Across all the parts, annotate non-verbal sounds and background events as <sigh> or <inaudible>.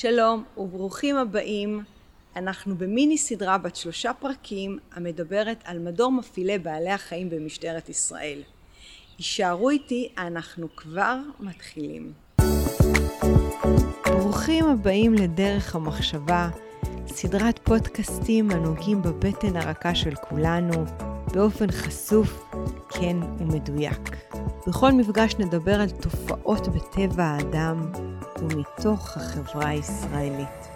שלום וברוכים הבאים. אנחנו במיני סדרה בת שלושה פרקים המדברת על מדור מפעילי בעלי החיים במשטרת ישראל. הישארו איתי, אנחנו כבר מתחילים. ברוכים הבאים לדרך המחשבה, סדרת פודקאסטים הנוגעים בבטן הרכה של כולנו, באופן חשוף, כן ומדויק. בכל מפגש נדבר על תופעות בטבע האדם ומתוך החברה הישראלית.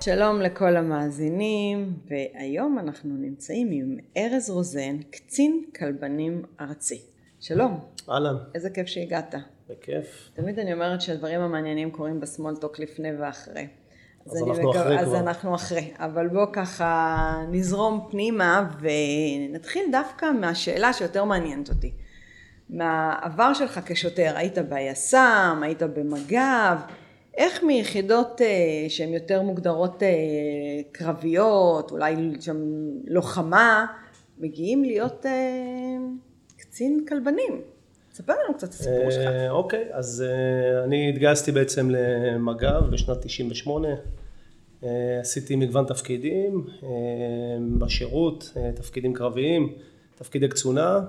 שלום לכל המאזינים, והיום אנחנו נמצאים עם ארז רוזן, קצין כלבנים ארצי. שלום. אהלן. איזה כיף שהגעת. בכיף. תמיד אני אומרת שהדברים המעניינים קורים בסמולטוק לפני ואחרי. אז אנחנו מקו... אחרי אז כבר. אנחנו אחרי, אבל בוא ככה נזרום פנימה ונתחיל דווקא מהשאלה שיותר מעניינת אותי. מהעבר שלך כשוטר, היית ביס"מ, היית במג"ב, איך מיחידות אה, שהן יותר מוגדרות אה, קרביות, אולי שם לוחמה, מגיעים להיות אה, קצין כלבנים? ספר לנו קצת את הסיפור שלך. אה, אוקיי, אז אה, אני התגייסתי בעצם למג"ב בשנת 98. אה, עשיתי מגוון תפקידים בשירות, תפקידים קרביים, תפקידי קצונה.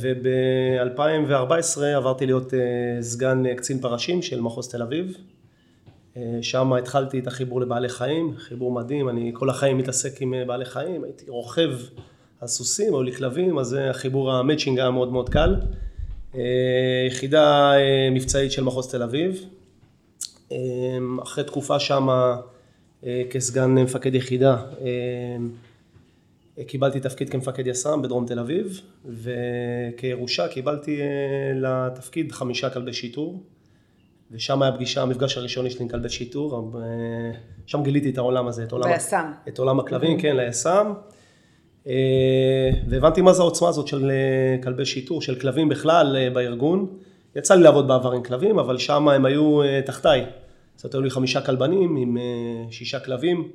וב-2014 עברתי להיות סגן קצין פרשים של מחוז תל אביב. שם התחלתי את החיבור לבעלי חיים, חיבור מדהים, אני כל החיים מתעסק עם בעלי חיים, הייתי רוכב על סוסים, היו לי כלבים, אז החיבור המצ'ינג היה מאוד מאוד קל. אה, יחידה אה, מבצעית של מחוז תל אביב. אה, אחרי תקופה שמה כסגן מפקד יחידה, קיבלתי תפקיד כמפקד יס"מ בדרום תל אביב, וכירושה קיבלתי לתפקיד חמישה כלבי שיטור. ושם היה פגישה, המפגש הראשוני שלי עם כלבי שיטור, שם גיליתי את העולם הזה, את עולם, ביס"מ. את עולם הכלבים, כן, ליס"מ. אה, והבנתי מה זה העוצמה הזאת של אה, כלבי שיטור, של כלבים בכלל אה, בארגון. יצא לי לעבוד בעבר עם כלבים, אבל שם הם היו תחתיי. אומרת, היו לי חמישה כלבנים עם שישה כלבים,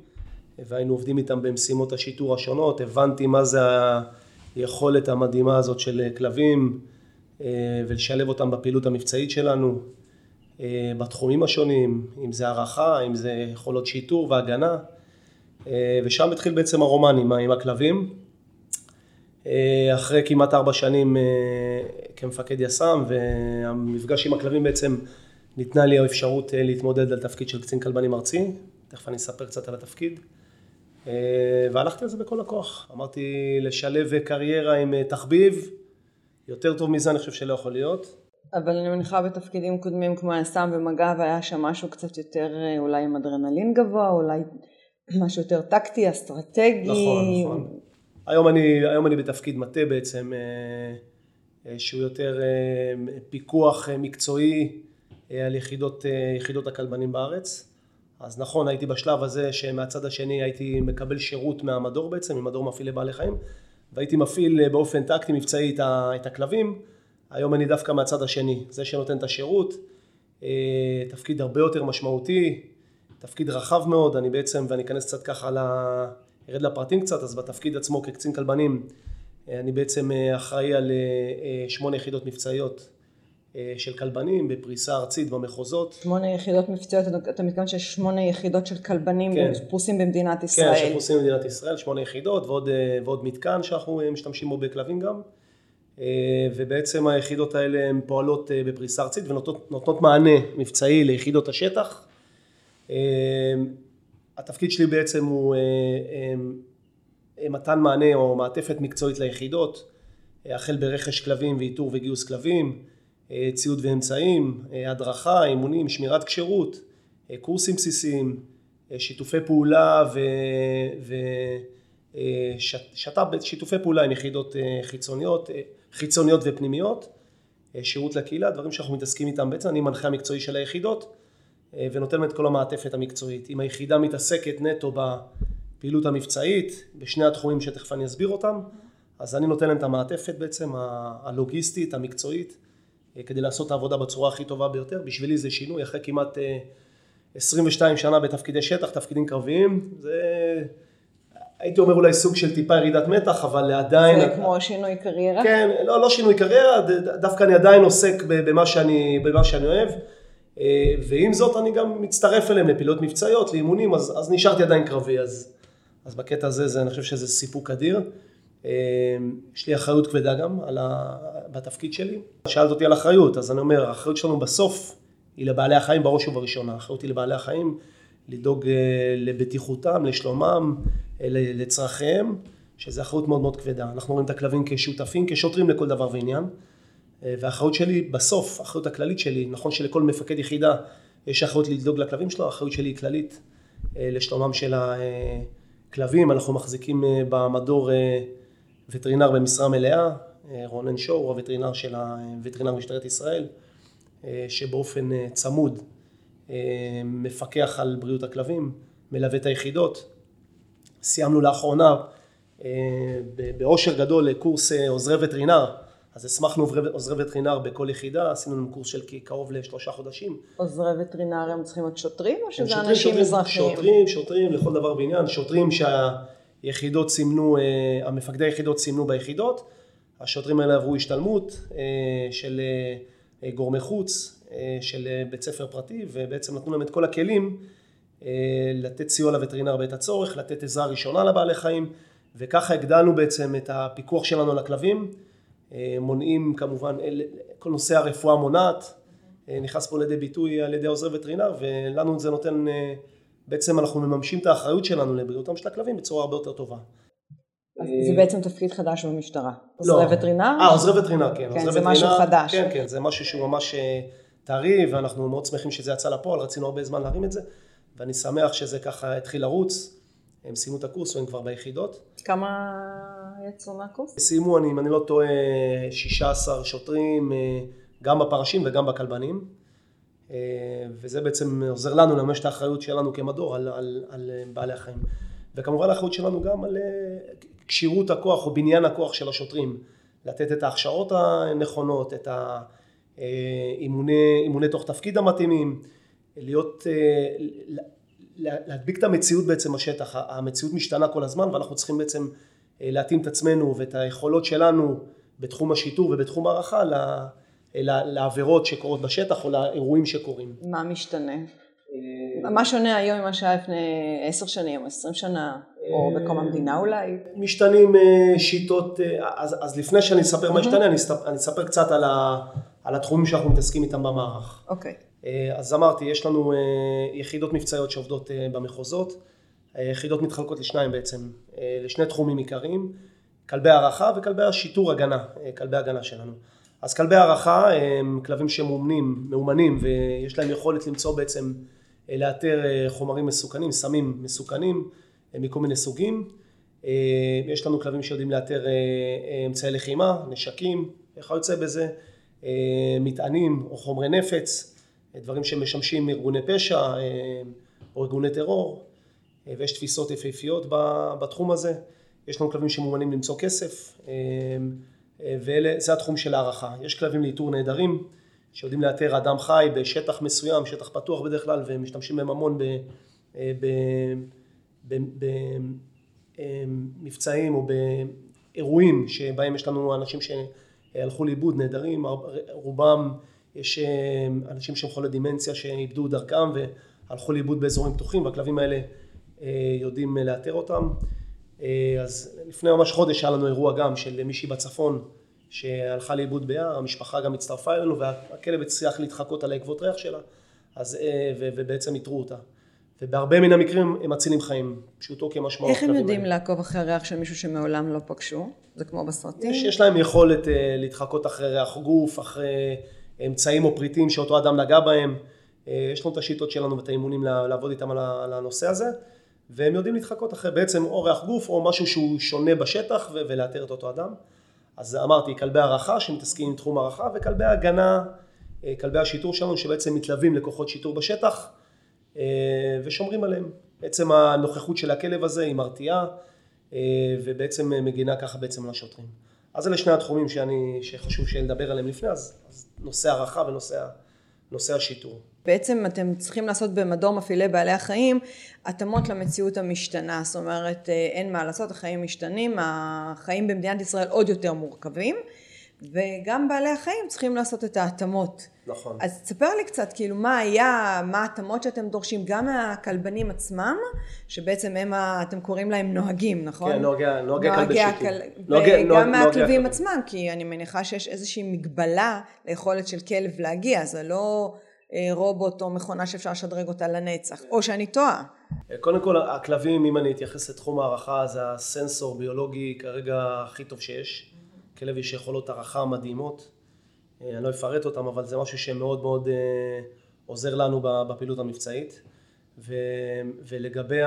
והיינו עובדים איתם במשימות השיטור השונות. הבנתי מה זה היכולת המדהימה הזאת של כלבים, ולשלב אותם בפעילות המבצעית שלנו. בתחומים השונים, אם זה הערכה, אם זה יכולות שיטור והגנה, ושם התחיל בעצם הרומן עם, עם הכלבים. אה, אחרי כמעט ארבע שנים אה, כמפקד יס"מ, והמפגש עם הכלבים בעצם ניתנה לי האפשרות אה, להתמודד על תפקיד של קצין כלבנים ארצי, תכף אני אספר קצת על התפקיד. אה, והלכתי על זה בכל הכוח, אמרתי לשלב קריירה עם אה, תחביב, יותר טוב מזה אני חושב שלא יכול להיות. אבל אני מניחה בתפקידים קודמים כמו היס"מ ומג"ב היה שם משהו קצת יותר אה, אולי עם אדרנלין גבוה, אולי משהו יותר טקטי, אסטרטגי. נכון, נכון. היום אני, היום אני בתפקיד מטה בעצם, אה, אה, שהוא יותר אה, פיקוח מקצועי על יחידות, יחידות הכלבנים בארץ. אז נכון, הייתי בשלב הזה שמהצד השני הייתי מקבל שירות מהמדור בעצם, ממדור מפעילי בעלי חיים, והייתי מפעיל באופן טקטי מבצעי את את הכלבים. היום אני דווקא מהצד השני, זה שנותן את השירות, תפקיד הרבה יותר משמעותי, תפקיד רחב מאוד, אני בעצם, ואני אכנס קצת ככה ל... ארד לפרטים קצת, אז בתפקיד עצמו כקצין כלבנים, אה, אני בעצם אה, אחראי על אה, שמונה יחידות מבצעיות של כלבנים בפריסה ארצית במחוזות. שמונה יחידות מבצעיות, אתה- מתכוון שיש שמונה יחידות של כלבנים כן. פרוסים במדינת כן, ישראל. שאנחנו עושים במדינת ישראל, שמונה יחידות ועוד, ועוד מתקן שאנחנו משתמשים בו בכלבים גם. ובעצם היחידות האלה הן פועלות בפריסה ארצית ונותנות נותנות מענה מבצעי ליחידות השטח. אה, התפקיד שלי בעצם הוא אה, אה, מתן מענה או מעטפת מקצועית ליחידות, אה, החל ברכש כלבים ואיתור וגיוס כלבים, ציוד ואמצעים, הדרכה, אימונים, שמירת כשירות, קורסים בסיסיים, שיתופי פעולה ו... ו... אה, ש- שת"פ, שיתופי פעולה עם יחידות חיצוניות, חיצוניות ופנימיות, שירות לקהילה, דברים שאנחנו מתעסקים איתם בעצם, אני מנחה המקצועי של היחידות ונותן להם את כל המעטפת המקצועית. אם היחידה מתעסקת נטו בפעילות המבצעית, בשני התחומים שתכף אני אסביר אותם, אז אני נותן להם את המעטפת בעצם, הלוגיסטית, המקצועית, אה, כדי לעשות את העבודה בצורה הכי טובה ביותר. בשבילי זה שינוי אחרי כמעט אה, 22 שנה בתפקידי שטח, תפקידים קרביים, זה הייתי אומר אולי סוג של טיפה ירידת מתח, אבל עדיין... זה כמו שינוי קריירה? כן, לא, לא שינוי קריירה, דווקא אני עדיין עוסק במה שאני, במה שאני אוהב. ועם זאת אני גם מצטרף אליהם לפעילות מבצעיות, לאימונים, אז, אז נשארתי עדיין קרבי, אז, אז בקטע הזה זה, אני חושב שזה סיפוק אדיר. יש לי אחריות כבדה גם ה... בתפקיד שלי. שאלת אותי על אחריות, אז אני אומר, האחריות שלנו בסוף היא לבעלי החיים בראש ובראשונה. האחריות היא לבעלי החיים, לדאוג לבטיחותם, לשלומם, לצרכיהם, שזה אחריות מאוד מאוד כבדה. אנחנו רואים את הכלבים כשותפים, כשוטרים לכל דבר ועניין. והאחריות שלי בסוף, האחריות הכללית שלי, נכון שלכל מפקד יחידה יש אחריות לדאוג לכלבים שלו, האחריות שלי היא כללית לשלומם של הכלבים. אנחנו מחזיקים במדור וטרינר במשרה מלאה, רונן שור הוא הווטרינר של הווטרינר משטרת ישראל, שבאופן צמוד מפקח על בריאות הכלבים, מלווה את היחידות. סיימנו לאחרונה באושר גדול קורס עוזרי וטרינר, אז הסמכנו עוזרי וטרינר בכל יחידה, עשינו לנו קורס של קרוב לשלושה חודשים. עוזרי וטרינר הם צריכים להיות שוטרים או שזה אנשים אזרחיים? שוטרים, שוטרים לכל דבר בעניין, שוטרים שהיחידות סימנו, המפקדי היחידות סימנו ביחידות, השוטרים האלה עברו השתלמות של גורמי חוץ, של בית ספר פרטי, ובעצם נתנו להם את כל הכלים לתת סיוע לווטרינר בעת הצורך, לתת עזרה ראשונה לבעלי חיים, וככה הגדלנו בעצם את הפיקוח שלנו על הכלבים, מונעים כמובן, כל נושא הרפואה מונעת, נכנס פה לידי ביטוי על ידי עוזר וטרינר, ולנו זה נותן, בעצם אנחנו מממשים את האחריות שלנו לבריאותם של הכלבים בצורה הרבה יותר טובה. זה בעצם תפקיד חדש במשטרה. עוזרי לא. וטרינר? אה, עוזרי וטרינר, כן. כן, זה משהו חדש. כן, כן, זה משהו שהוא ממש טרי, ואנחנו מאוד שמחים שזה יצא לפועל, רצינו הרבה זמן להרים את זה, ואני שמח שזה ככה התחיל לרוץ. הם סיימו את הקורס והם כבר ביחידות. כמה יצאו מהקורס? סיימו, אני, אם אני לא טועה, 16 שוטרים, גם בפרשים וגם בכלבנים. וזה בעצם עוזר לנו לממש את האחריות שלנו כמדור על, על, על בעלי החיים. וכמובן האחריות שלנו גם על כשירות הכוח או בניין הכוח של השוטרים, לתת את ההכשרות הנכונות, את האימוני תוך תפקיד המתאימים, להיות, להדביק את המציאות בעצם בשטח, המציאות משתנה כל הזמן ואנחנו צריכים בעצם להתאים את עצמנו ואת היכולות שלנו בתחום השיטור ובתחום הערכה לעבירות שקורות בשטח או לאירועים שקורים. מה משתנה? מה שונה היום ממה שהיה לפני עשר שנים, או עשרים שנה, או בקום המדינה אולי? משתנים שיטות, אז, אז לפני שאני אספר מה השתנה, אני אספר, אני אספר קצת על, ה, על התחומים שאנחנו מתעסקים איתם במערך. אוקיי. Okay. אז אמרתי, יש לנו יחידות מבצעיות שעובדות במחוזות, היחידות מתחלקות לשניים בעצם, לשני תחומים עיקריים, כלבי הערכה וכלבי השיטור הגנה, כלבי הגנה שלנו. אז כלבי הערכה הם כלבים שמאומנים, מאומנים ויש להם יכולת למצוא בעצם לאתר חומרים מסוכנים, סמים מסוכנים מכל מיני סוגים. יש לנו כלבים שיודעים לאתר אמצעי לחימה, נשקים, וכיוצא בזה, מטענים או חומרי נפץ, דברים שמשמשים ארגוני פשע או ארגוני טרור, ויש תפיסות יפהפיות בתחום הזה. יש לנו כלבים שמאומנים למצוא כסף, וזה התחום של הערכה. יש כלבים לאיתור נעדרים. שיודעים לאתר אדם חי בשטח מסוים, שטח פתוח בדרך כלל, והם משתמשים בהם המון במבצעים או באירועים שבהם יש לנו אנשים שהלכו לאיבוד, נעדרים, רובם יש אנשים שהם חולי דימנציה שאיבדו דרכם והלכו לאיבוד באזורים פתוחים והכלבים האלה יודעים לאתר אותם. אז לפני ממש חודש היה לנו אירוע גם של מישהי בצפון שהלכה לאיבוד ביער, המשפחה גם הצטרפה אלינו והכלב הצליח להתחקות על העקבות ריח שלה אז, ובעצם איתרו אותה. ובהרבה מן המקרים הם מצילים חיים, פשוטו כמשמעו. איך הם יודעים לעקוב אחרי ריח של מישהו שמעולם לא פגשו? זה כמו בסרטים? יש, יש להם יכולת להתחקות אחרי ריח גוף, אחרי אמצעים או פריטים שאותו אדם נגע בהם. יש לנו את השיטות שלנו ואת האימונים לעבוד איתם על הנושא הזה. והם יודעים להתחקות אחרי בעצם או ריח גוף או משהו שהוא שונה בשטח ולאתר את אותו אדם. אז אמרתי, כלבי הערכה שמתעסקים עם תחום הערכה וכלבי הגנה, כלבי השיטור שלנו שבעצם מתלווים לכוחות שיטור בשטח ושומרים עליהם. בעצם הנוכחות של הכלב הזה היא מרתיעה ובעצם מגינה ככה בעצם על השוטרים. אז אלה שני התחומים שאני, שחשוב שנדבר עליהם לפני, אז, אז נושא הערכה ונושא השיטור. בעצם אתם צריכים לעשות במדור מפעילי בעלי החיים התאמות למציאות המשתנה, זאת אומרת אין מה לעשות, החיים משתנים, החיים במדינת ישראל עוד יותר מורכבים וגם בעלי החיים צריכים לעשות את ההתאמות. נכון. אז תספר לי קצת, כאילו, מה היה, מה ההתאמות שאתם דורשים, גם מהכלבנים עצמם, שבעצם הם, ה, אתם קוראים להם נוהגים, נכון? כן, נוהגי, נוהגי כלבי שיטור. וגם מהכלבים עצמם, כי אני מניחה שיש איזושהי מגבלה ליכולת של כלב להגיע, זה לא אה, רובוט או מכונה שאפשר לשדרג אותה לנצח, או שאני טועה. קודם כל, הכלבים, אם אני אתייחס לתחום הערכה, זה הסנסור ביולוגי כרגע הכי טוב שיש. כלב יש יכולות הערכה מדהימות. אה, אני לא אפרט אותם, אבל זה משהו שמאוד מאוד אה, עוזר לנו בפעילות המבצעית. ו, ולגבי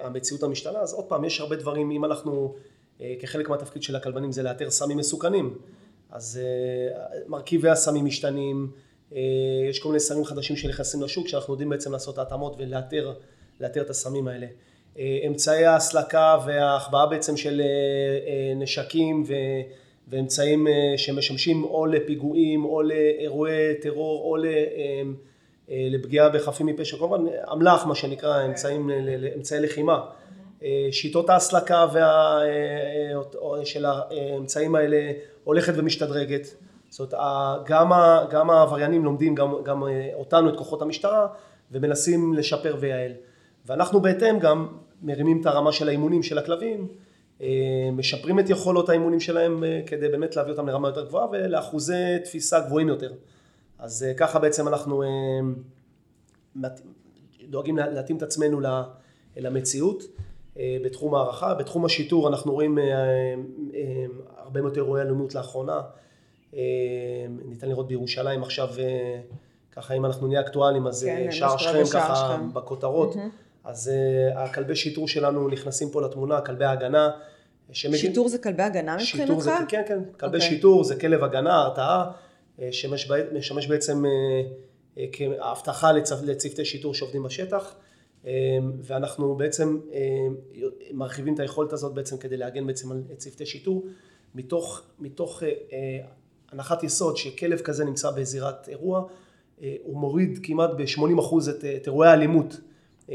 המציאות המשתנה, אז עוד פעם, יש הרבה דברים, אם אנחנו, כחלק מהתפקיד של הכלבנים זה לאתר סמים מסוכנים, אז מרכיבי הסמים משתנים, יש כל מיני סמים חדשים שנכנסים לשוק, שאנחנו יודעים בעצם לעשות התאמות ולאתר לאתר את הסמים האלה. אה, אמצעי ההסלקה וההחבאה בעצם של אה, אה, נשקים ו... ואמצעים שמשמשים או לפיגועים או לאירועי טרור או לפגיעה בחפים מפשע, כמובן אמל"ח מה שנקרא, אמצעים, אמצעי לחימה. שיטות ההסלקה וה... של האמצעים האלה הולכת ומשתדרגת. זאת אומרת, גם, גם העבריינים לומדים גם, גם אותנו, את כוחות המשטרה, ומנסים לשפר וייעל. ואנחנו בהתאם גם מרימים את הרמה של האימונים של הכלבים, אה, משפרים את יכולות האימונים שלהם אה, כדי באמת להביא אותם לרמה יותר גבוהה ולאחוזי תפיסה גבוהים יותר. אז אה, ככה בעצם אנחנו דואגים להתאים את עצמנו למציאות בתחום הערכה. בתחום השיטור אנחנו רואים הרבה יותר אירועי אלימות לאחרונה. ניתן לראות בירושלים עכשיו, ככה אם אנחנו נהיה אקטואליים אז כן, שער שכם ככה שכם. בכותרות. Mm-hmm. אז uh, הכלבי שיטור שלנו נכנסים פה לתמונה, כלבי הגנה. שמגיע... שיטור זה כלבי הגנה מבחינתך? זה, כן, כן. כלבי okay. אוקיי. שיטור זה כלב הגנה, הרתעה, אה, שמשמש בעצם uh, כאבטחה לצו, לצוותי שיטור שעובדים בשטח. ואנחנו בעצם מרחיבים את היכולת הזאת בעצם כדי להגן בעצם על צוותי שיטור, מתוך, מתוך הנחת יסוד שכלב כזה נמצא בזירת אירוע, הוא מוריד כמעט ב-80% את, את אירועי האלימות אה,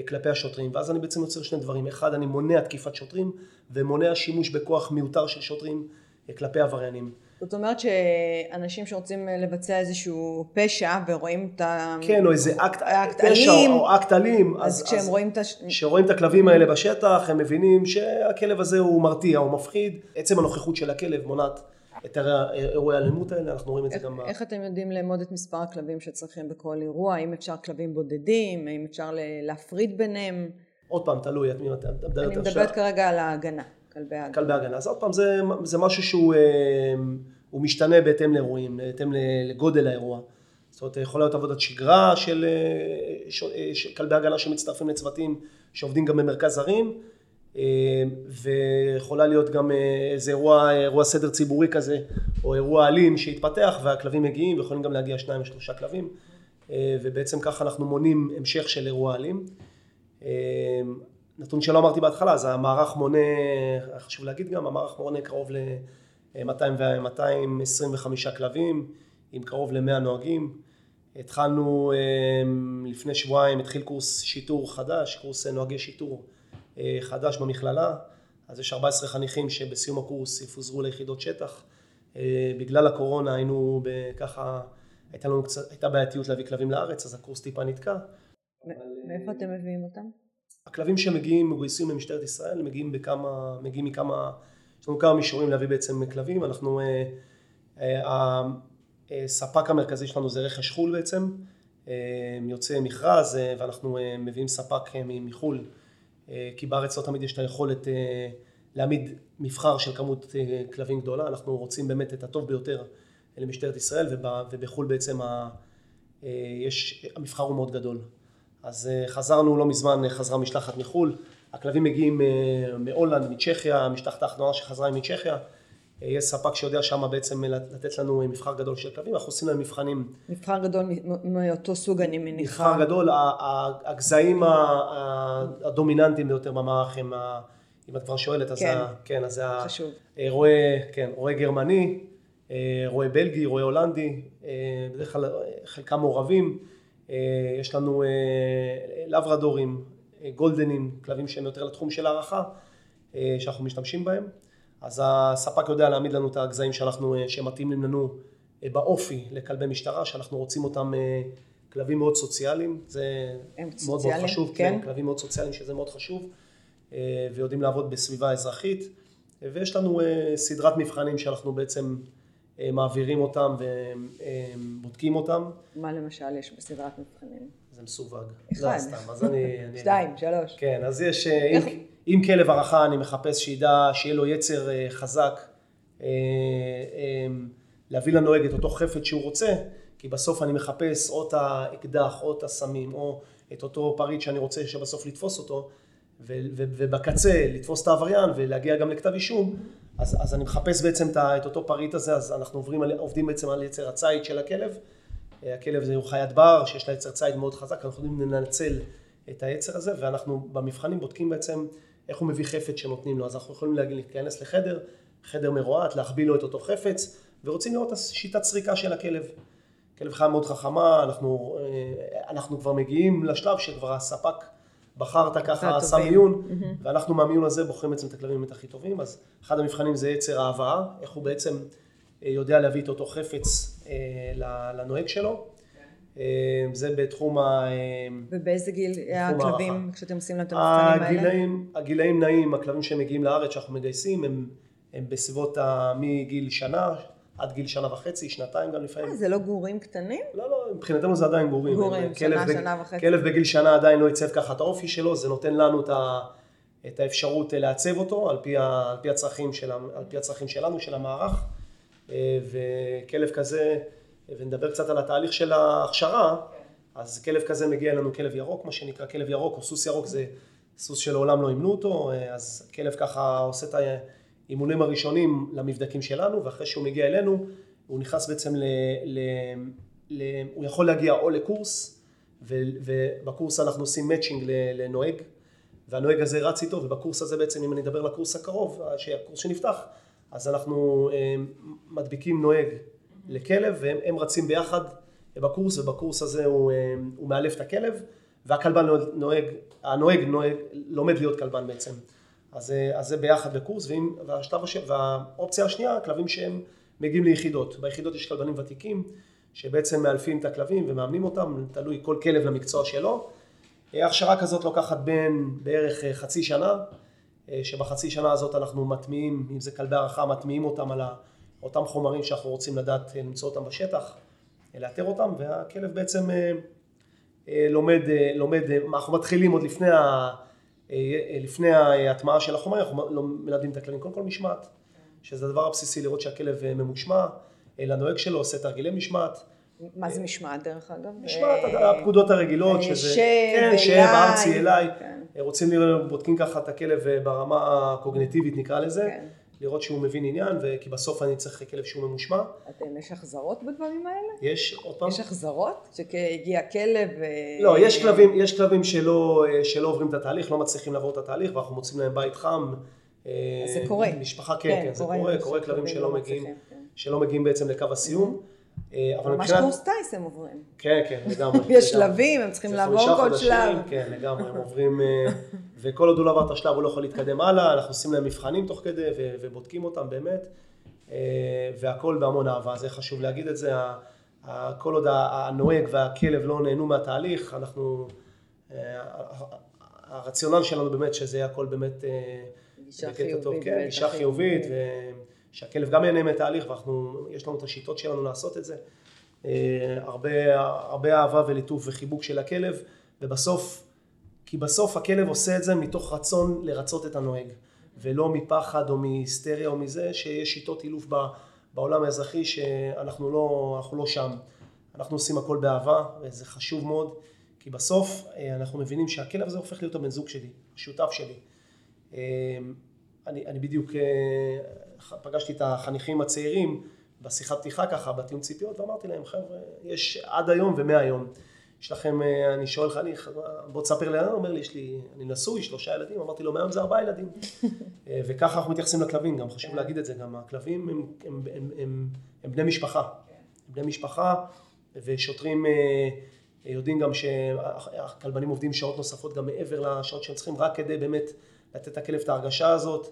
כלפי השוטרים, ואז אני בעצם יוצר שני דברים, אחד אני מונע תקיפת שוטרים ומונע שימוש בכוח מיותר של שוטרים אה, כלפי עבריינים. זאת אומרת שאנשים שרוצים אה, לבצע איזשהו פשע ורואים את ה... כן, או איזה אקט, אקט פשע אלים, או אקט אלים, אז, אז כשהם אז, רואים את הש... כשרואים את הכלבים האלה בשטח, הם מבינים שהכלב הזה הוא מרתיע, הוא מפחיד, עצם הנוכחות של הכלב מונעת את אירועי האלימות האלה, אנחנו רואים את זה גם... איך אתם יודעים לאמוד את מספר הכלבים שצריכים בכל אירוע? האם אפשר כלבים בודדים? האם אפשר להפריד ביניהם? עוד פעם, תלוי את מי אתה מדברת אני מדברת כרגע על ההגנה, כלבי ההגנה. כלבי ההגנה. אז עוד פעם, זה, זה משהו שהוא אה, משתנה בהתאם לאירועים, בהתאם לגודל האירוע. זאת אומרת, יכולה להיות עבודת שגרה של, אה, של, אה, של כלבי הגנה שמצטרפים לצוותים שעובדים גם במרכז ערים. אה, ויכולה להיות גם אה, איזה אירוע, אירוע סדר ציבורי כזה, או אירוע אלים שהתפתח והכלבים מגיעים ויכולים גם להגיע שניים או שלושה כלבים אה, ובעצם ככה אנחנו מונים המשך של אירוע אלים. נתון שלא אמרתי בהתחלה, אז המערך מונה, חשוב להגיד גם, המערך מונה קרוב ל-225 כלבים עם קרוב ל-100 נוהגים. התחלנו לפני שבועיים, התחיל קורס שיטור חדש, קורס נוהגי שיטור אה, חדש במכללה, אז יש 14 חניכים שבסיום הקורס יפוזרו ליחידות שטח. אה, בגלל הקורונה היינו ככה, הייתה לנו קצת, הייתה בעייתיות להביא כלבים לארץ, אז הקורס טיפה נתקע. מאיפה אתם מביאים אותם? הכלבים שמגיעים מגויסים למשטרת ישראל, מגיעים בכמה, מגיעים מכמה, יש לנו כמה מישורים להביא בעצם כלבים, אנחנו, הספק המרכזי שלנו זה רכש חו"ל בעצם, יוצא מכרז ואנחנו מביאים ספק מחו"ל אה, כי בארץ לא תמיד יש את היכולת אה, להעמיד מבחר של כמות אה, כלבים גדולה, אנחנו רוצים באמת את הטוב ביותר למשטרת ישראל ובחו"ל בעצם ה... יש, המבחר הוא מאוד גדול. אז חזרנו לא מזמן, חזרה משלחת מחו"ל, הכלבים מגיעים מהולנד, מצ'כיה, משלחת האחרונה שחזרה מצ'כיה, יש ספק שיודע שם בעצם לתת לנו מבחר גדול של כלבים, אנחנו עושים להם מבחנים. מבחר גדול מאותו סוג אני מניחה. מבחר גדול, הגזעים הדומיננטיים ביותר במערך הם, אם את כבר שואלת, אז כן, כן אז זה חשוב. רועה, כן, רועה גרמני, רועה בלגי, רועה הולנדי, בדרך כלל חלקם מעורבים, יש לנו לברדורים, גולדנים, כלבים שהם יותר לתחום של הערכה, שאנחנו משתמשים בהם. אז הספק יודע להעמיד לנו את הגזעים שאנחנו, שמתאימים לנו באופי לכלבי משטרה, שאנחנו רוצים אותם כלבים מאוד סוציאליים, זה מאוד מאוד חשוב, כן, כן, כלבים מאוד סוציאליים שזה מאוד חשוב, ויודעים לעבוד בסביבה אזרחית, ויש לנו סדרת מבחנים שאנחנו בעצם מעבירים אותם ובודקים אותם. מה למשל יש בסדרת מבחנים? זה מסווג. אחד. לא סתם, אז אני... שתיים, שלוש. כן, אז יש, אם, אם כלב הערכה אני מחפש שידע, שיהיה לו יצר חזק, להביא לנוהג את אותו חפץ שהוא רוצה, כי בסוף אני מחפש או את האקדח, או את הסמים, או את אותו פריט שאני רוצה שבסוף לתפוס אותו, ובקצה לתפוס את העבריין ולהגיע גם לכתב אישום, אז, אז אני מחפש בעצם את אותו פריט הזה, אז אנחנו עוברים, עובדים בעצם על יצר הציד של הכלב. הכלב זה חיית בר, שיש לה יצר ציד מאוד חזק, אנחנו יכולים לנצל את היצר הזה, ואנחנו במבחנים בודקים בעצם איך הוא מביא חפץ שנותנים לו. אז אנחנו יכולים להיכנס לחדר, חדר מרועט, להחביא לו את אותו חפץ, ורוצים לראות את שיטת סריקה של הכלב. כלב חיה מאוד חכמה, אנחנו, אנחנו כבר מגיעים לשלב שכבר הספק בחרת ככה, עשה מיון, mm-hmm. ואנחנו מהמיון הזה בוחרים בעצם את הכלבים הכי טובים, אז אחד המבחנים זה יצר ההבאה, איך הוא בעצם אה, יודע להביא את אותו חפץ אה, לנוהג שלו. אה, זה בתחום ה... ובאיזה גיל הכלבים, כשאתם עושים להם את המבחנים האלה? הגילאים, נעים, הכלבים שמגיעים לארץ, שאנחנו מגייסים, הם, הם בסביבות מגיל שנה, עד גיל שנה וחצי, שנתיים גם לפעמים. אה, זה לא גורים קטנים? לא, לא, מבחינתנו זה עדיין גורים. גורים, שנה, בג... שנה וחצי. כלב בגיל שנה עדיין לא עיצב ככה את האופי שלו, זה נותן לנו את, ה... את האפשרות לעצב אותו על פי, ה... על, פי הצרכים של... על פי הצרכים שלנו, של המערך. אה, וכלב כזה, ונדבר קצת על התהליך של ההכשרה, אז כלב כזה מגיע אלינו כלב ירוק, מה שנקרא כלב ירוק, או סוס ירוק זה סוס שלעולם לא אימנו אותו, אה, אז כלב ככה עושה את. האימונים הראשונים למבדקים שלנו, ואחרי שהוא מגיע אלינו, הוא נכנס בעצם ל... ל, ל הוא יכול להגיע או לקורס, ו, ובקורס אנחנו עושים מאצ'ינג לנוהג, והנוהג הזה רץ איתו, ובקורס הזה בעצם, אם אני אדבר לקורס הקרוב, הקורס שנפתח, אז אנחנו אה, מדביקים נוהג לכלב, והם רצים ביחד בקורס, ובקורס הזה הוא, אה, הוא מאלף את הכלב, והכלבן נוהג, הנוהג נוהג, לומד להיות כלבן בעצם. אז, אה, אז זה ביחד בקורס, ואם, והשלב הש... והאופציה השנייה, כלבים שהם מגיעים ליחידות. ביחידות יש כלבנים ותיקים, שבעצם מאלפים את הכלבים ומאמנים אותם, תלוי כל כלב למקצוע שלו. אה, הכשרה כזאת לוקחת בין בערך חצי שנה, שבחצי שנה הזאת אנחנו מטמיעים, אם זה כלבי הערכה, מטמיעים אותם על אותם חומרים שאנחנו רוצים לדעת למצוא אותם בשטח, לאתר אותם, והכלב בעצם לומד, לומד, אנחנו מתחילים עוד לפני ה... אה, לפני ההטמעה של החומר, אנחנו מלמדים את הכלבים, קודם כל משמעת, שזה הדבר הבסיסי לראות שהכלב אה, ממושמע, אה, לנוהג שלו עושה תרגילי משמעת. מה זה משמעת דרך אגב? משמעת, הפקודות הרגילות, שזה... שב, כן, שב, ארצי, אליי. כן. רוצים לראות, בודקים ככה את הכלב ברמה הקוגנטיבית נקרא לזה. כן. לראות שהוא מבין עניין, כי בסוף אני צריך כלב שהוא ממושמע. אתם, יש החזרות בדברים האלה? יש, עוד פעם. יש החזרות? שהגיע כלב ו... לא, יש כלבים, יש כלבים שלא, שלא עוברים את התהליך, לא מצליחים לעבור את התהליך, ואנחנו מוצאים להם בית חם. אז זה קורה. משפחה, כן, כן, כן זה קורה, קורה כלבים שלא לא מגיעים, כן. שלא מגיעים בעצם לקו הסיום. אה, אבל ממש קורס טייס הם עוברים. כן, כן, לגמרי. יש שלבים, הם צריכים לעבור כל שלב. כן, לגמרי, הם עוברים, אה, וכל עוד הוא לא עבר את השלב הוא לא יכול להתקדם הלאה, אנחנו עושים להם מבחנים תוך כדי ובודקים אותם באמת, אה, והכל בהמון אהבה, זה חשוב להגיד את זה, כל עוד הנוהג והכלב לא נהנו מהתהליך, אנחנו, הרציונל שלנו באמת שזה יהיה הכל באמת גישה חיובית, כן, גישה חיובית, שהכלב גם ייהנה מהתהליך, ויש לנו את השיטות שלנו לעשות את זה. אה, הרבה, הרבה אהבה וליטוף וחיבוק של הכלב, ובסוף, כי בסוף הכלב עושה את זה מתוך רצון לרצות את הנוהג, ולא מפחד או מהיסטריה או מזה שיש שיטות אילוף בעולם האזרחי שאנחנו לא, לא שם. אנחנו עושים הכל באהבה, וזה חשוב מאוד, כי בסוף אה, אנחנו מבינים שהכלב הזה הופך להיות הבן זוג שלי, השותף שלי. אה, אני, אני בדיוק פגשתי את החניכים הצעירים בשיחת פתיחה ככה, בתיאום ציפיות, ואמרתי להם, חבר'ה, יש עד היום ומהיום. יש לכם, אה, אני שואל חניך, בוא תספר לי, הוא אומר לי, יש לי, אני נשוי, שלושה ילדים, אמרתי לו, מהיום זה ארבעה ילדים. <laughs> אה, וככה אנחנו מתייחסים לכלבים, גם חשוב להגיד את זה, גם הכלבים הם, הם, הם, הם, הם בני משפחה. בני משפחה, ושוטרים אה, יודעים גם שהכלבנים עובדים שעות נוספות גם מעבר לשעות שהם צריכים, רק כדי באמת לתת לכלב את ההרגשה הזאת.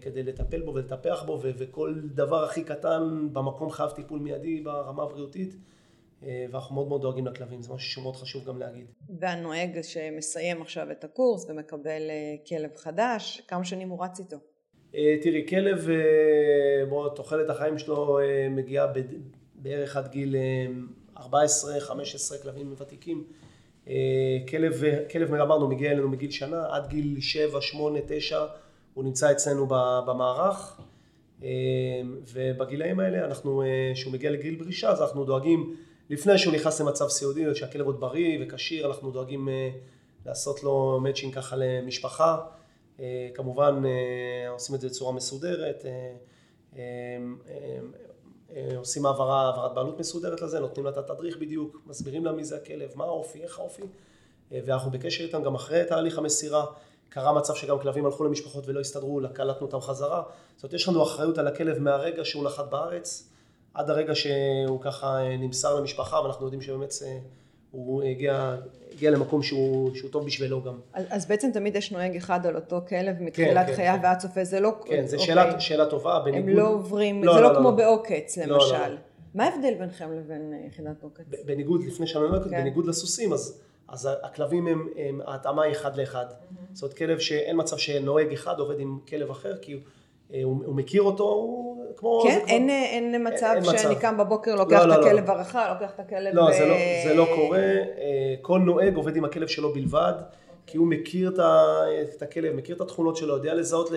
כדי לטפל בו ולטפח בו, וכל דבר הכי קטן במקום חייב טיפול מיידי ברמה הבריאותית. ואנחנו מאוד מאוד דואגים לכלבים, זה משהו שמאוד חשוב גם להגיד. והנוהג שמסיים עכשיו את הקורס ומקבל כלב חדש, כמה שנים הוא רץ איתו? תראי, כלב, בוא, תוחלת החיים שלו מגיעה בערך עד גיל 14-15 כלבים ותיקים. כלב, כלב אמרנו מגיע אלינו מגיל שנה, עד גיל 7, 8, 9 הוא נמצא אצלנו במערך. ובגילאים האלה אנחנו, כשהוא מגיע לגיל ברישה אז אנחנו דואגים לפני שהוא נכנס למצב סיעודי, שהכלב עוד בריא וכשיר, אנחנו דואגים לעשות לו מאצ'ינג ככה למשפחה. כמובן עושים את זה בצורה מסודרת. עושים העברה, העברת בעלות מסודרת לזה, נותנים לה את התדריך בדיוק, מסבירים לה מי זה הכלב, מה האופי, איך האופי, ואנחנו בקשר איתם גם אחרי תהליך המסירה. קרה מצב שגם כלבים הלכו למשפחות ולא הסתדרו, קלטנו אותם חזרה. זאת אומרת, יש לנו אחריות על הכלב מהרגע שהוא נחת בארץ, עד הרגע שהוא ככה נמסר למשפחה, ואנחנו יודעים שבאמת הוא הגיע, הגיע למקום שהוא, שהוא טוב בשבילו גם. אז, אז בעצם תמיד יש נוהג אחד על אותו כלב מתחילת כן, חייו כן. ועד סופה, זה לא... כן, זו אוקיי. שאלה, שאלה טובה, בניגוד... הם לא עוברים, לא, זה לא, לא, לא כמו לא. בעוקץ למשל. לא, לא. מה ההבדל ביניכם לבין אה, יחידת עוקץ? בניגוד, לפני שאני אומר, כן. בניגוד לסוסים, אז, אז הכלבים הם, הם, ההתאמה היא אחד לאחד. Mm-hmm. זאת אומרת, כלב שאין מצב שנוהג אחד עובד עם כלב אחר, כי הוא... אה, הוא, הוא מכיר אותו, הוא כמו... כן, אין, כבר... אין, אין מצב אין שאני מצב. קם בבוקר, לוקח לא, את לא, הכלב לא. הרחה, לוקח את הכלב... לא, ו... זה, לא, זה לא קורה, אה, כל נוהג עובד עם הכלב שלו בלבד, כי הוא מכיר את הכלב, מכיר את התכונות שלו, יודע לזהות,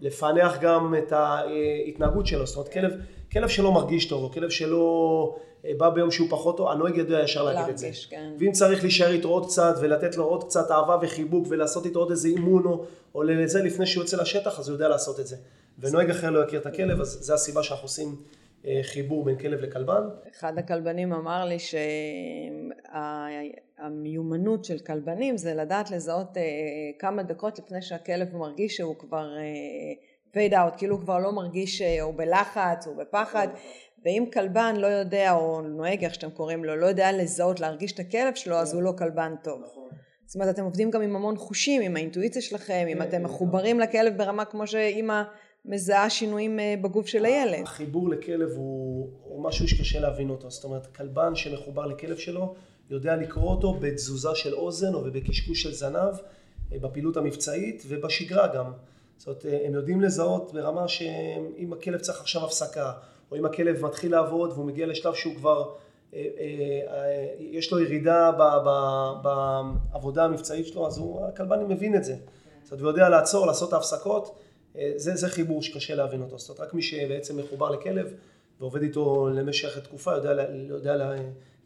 לפענח גם את ההתנהגות שלו, זאת אומרת, כלב, כלב שלא מרגיש טוב, או כלב שלא אה, בא ביום שהוא פחות טוב, הנוהג יודע ישר להגיד את זה. כן. ואם צריך להישאר איתו עוד קצת, ולתת לו עוד קצת אהבה וחיבוק, ולעשות איתו עוד איזה אימון, או, או לזה לפני שהוא יוצא לשטח, אז הוא יודע לעשות את זה. ונוהג אחר לא יכיר את הכלב, אז זו הסיבה שאנחנו עושים אה, חיבור בין כלב לכלבן. אחד הכלבנים אמר לי שהמיומנות של כלבנים זה לדעת לזהות אה, כמה דקות לפני שהכלב מרגיש שהוא כבר פייד אה, אאוט, כאילו הוא כבר לא מרגיש שהוא בלחץ, הוא בפחד, ואם כלבן לא יודע, או נוהג איך שאתם קוראים לו, לא יודע לזהות, להרגיש את הכלב שלו, אז הוא לא כלבן טוב. זאת אומרת, אתם עובדים גם עם המון חושים, עם האינטואיציה שלכם, אם אתם מחוברים לכלב ברמה כמו שאימא מזהה שינויים אה, בגוף של הילד. החיבור לכלב הוא, הוא משהו שקשה להבין אותו. זאת אומרת, כלבן שמחובר לכלב שלו, יודע לקרוא אותו בתזוזה של אוזן או בקשקוש של זנב, אה, בפעילות המבצעית ובשגרה גם. זאת אומרת, אה, הם יודעים לזהות ברמה שאם הכלב צריך עכשיו הפסקה, או אם הכלב מתחיל לעבוד והוא מגיע לשלב שהוא כבר, יש לו ירידה בעבודה המבצעית שלו, אז הוא, הכלבן מבין את זה. זאת אומרת, הוא יודע לעצור, לעשות את ההפסקות. זה, זה חיבור שקשה להבין אותו. זאת אומרת, רק מי שבעצם מחובר לכלב ועובד איתו למשך תקופה, יודע, יודע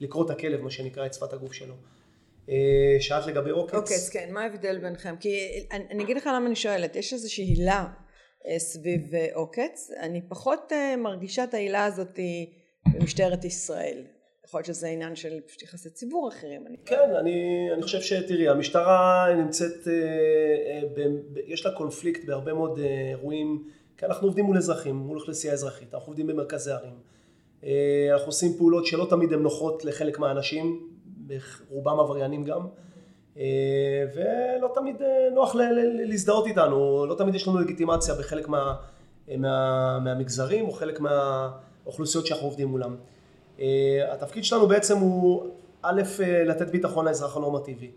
לקרוא את הכלב, מה שנקרא, את שפת הגוף שלו. אה, שאלת לגבי עוקץ. עוקץ, כן, מה ההבדל ביניכם? כי אני, אני אגיד לך למה אני שואלת, יש איזושהי הילה אה, סביב אה, עוקץ, אני פחות מרגישה את ההילה הזאת במשטרת ישראל. יכול להיות שזה עניין של פשוט יחסי ציבור אחרים. אני כן, אני, אני חושב שתראי, המשטרה נמצאת, אה, אה, ב, ב, יש לה קונפליקט בהרבה מאוד אה, אירועים, כי אנחנו עובדים מול אזרחים, מול אוכלוסייה אזרחית, אנחנו עובדים במרכזי ערים. אה, אנחנו עושים פעולות שלא תמיד הן נוחות לחלק מהאנשים, רובם עבריינים גם, אה, ולא תמיד אה, נוח ל, ל, להזדהות איתנו, לא תמיד יש לנו לגיטימציה בחלק מה, מה, מהמגזרים או חלק מהאוכלוסיות שאנחנו עובדים מולם. אה, התפקיד שלנו בעצם הוא א', אה, לתת ביטחון לאזרח הנורמטיבי